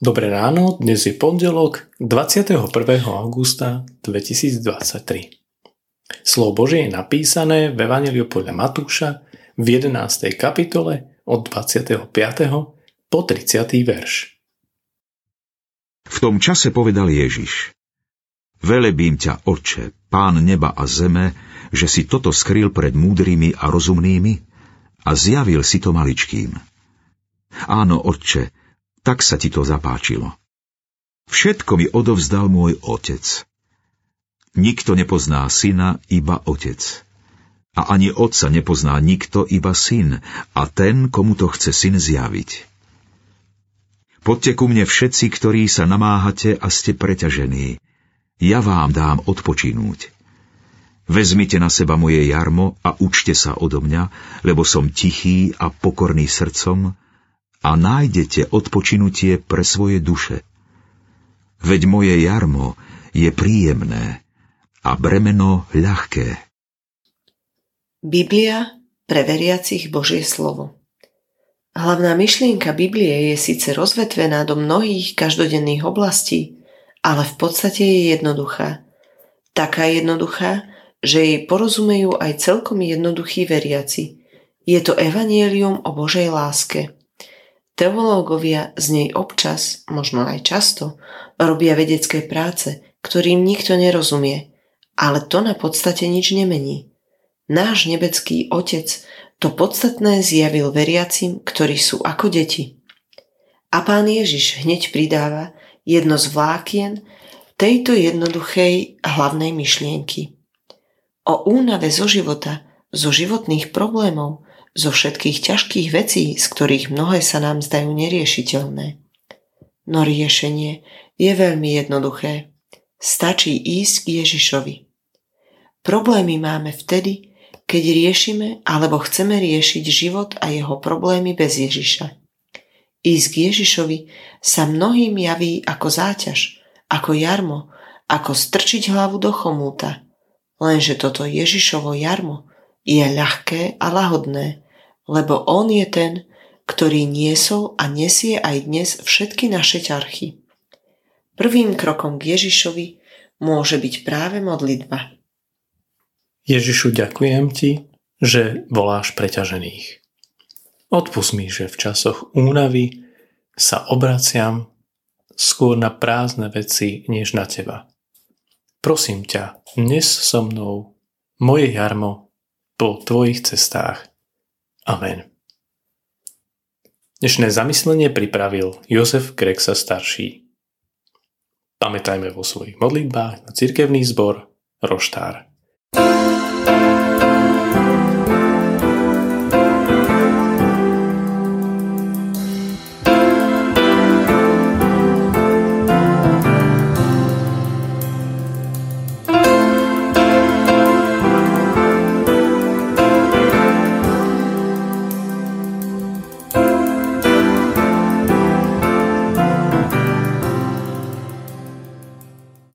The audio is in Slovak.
Dobré ráno, dnes je pondelok 21. augusta 2023. Slovo Božie je napísané v Evangeliu podľa Matúša v 11. kapitole od 25. po 30. verš. V tom čase povedal Ježiš Velebím ťa, Oče, Pán neba a zeme, že si toto skryl pred múdrymi a rozumnými a zjavil si to maličkým. Áno, Otče, tak sa ti to zapáčilo. Všetko mi odovzdal môj otec. Nikto nepozná syna, iba otec. A ani otca nepozná nikto, iba syn, a ten, komu to chce syn zjaviť. Poďte ku mne všetci, ktorí sa namáhate a ste preťažení. Ja vám dám odpočinúť. Vezmite na seba moje jarmo a učte sa odo mňa, lebo som tichý a pokorný srdcom a nájdete odpočinutie pre svoje duše. Veď moje jarmo je príjemné a bremeno ľahké. Biblia pre veriacich Božie slovo Hlavná myšlienka Biblie je síce rozvetvená do mnohých každodenných oblastí, ale v podstate je jednoduchá. Taká jednoduchá, že jej porozumejú aj celkom jednoduchí veriaci. Je to evanielium o Božej láske – Teológovia z nej občas, možno aj často, robia vedecké práce, ktorým nikto nerozumie, ale to na podstate nič nemení. Náš nebecký Otec to podstatné zjavil veriacim, ktorí sú ako deti. A pán Ježiš hneď pridáva jedno z vlákien tejto jednoduchej hlavnej myšlienky. O únave zo života, zo životných problémov, zo všetkých ťažkých vecí, z ktorých mnohé sa nám zdajú neriešiteľné. No riešenie je veľmi jednoduché. Stačí ísť k Ježišovi. Problémy máme vtedy, keď riešime alebo chceme riešiť život a jeho problémy bez Ježiša. Ísť k Ježišovi sa mnohým javí ako záťaž, ako jarmo, ako strčiť hlavu do chomúta. Lenže toto Ježišovo jarmo je ľahké a lahodné, lebo On je ten, ktorý niesol a nesie aj dnes všetky naše ťarchy. Prvým krokom k Ježišovi môže byť práve modlitba. Ježišu, ďakujem Ti, že voláš preťažených. Odpust mi, že v časoch únavy sa obraciam skôr na prázdne veci, než na Teba. Prosím ťa, dnes so mnou moje jarmo po tvojich cestách. Amen. Dnešné zamyslenie pripravil Jozef Kreksa starší. Pamätajme vo svojich modlitbách na cirkevný zbor Roštár. thank you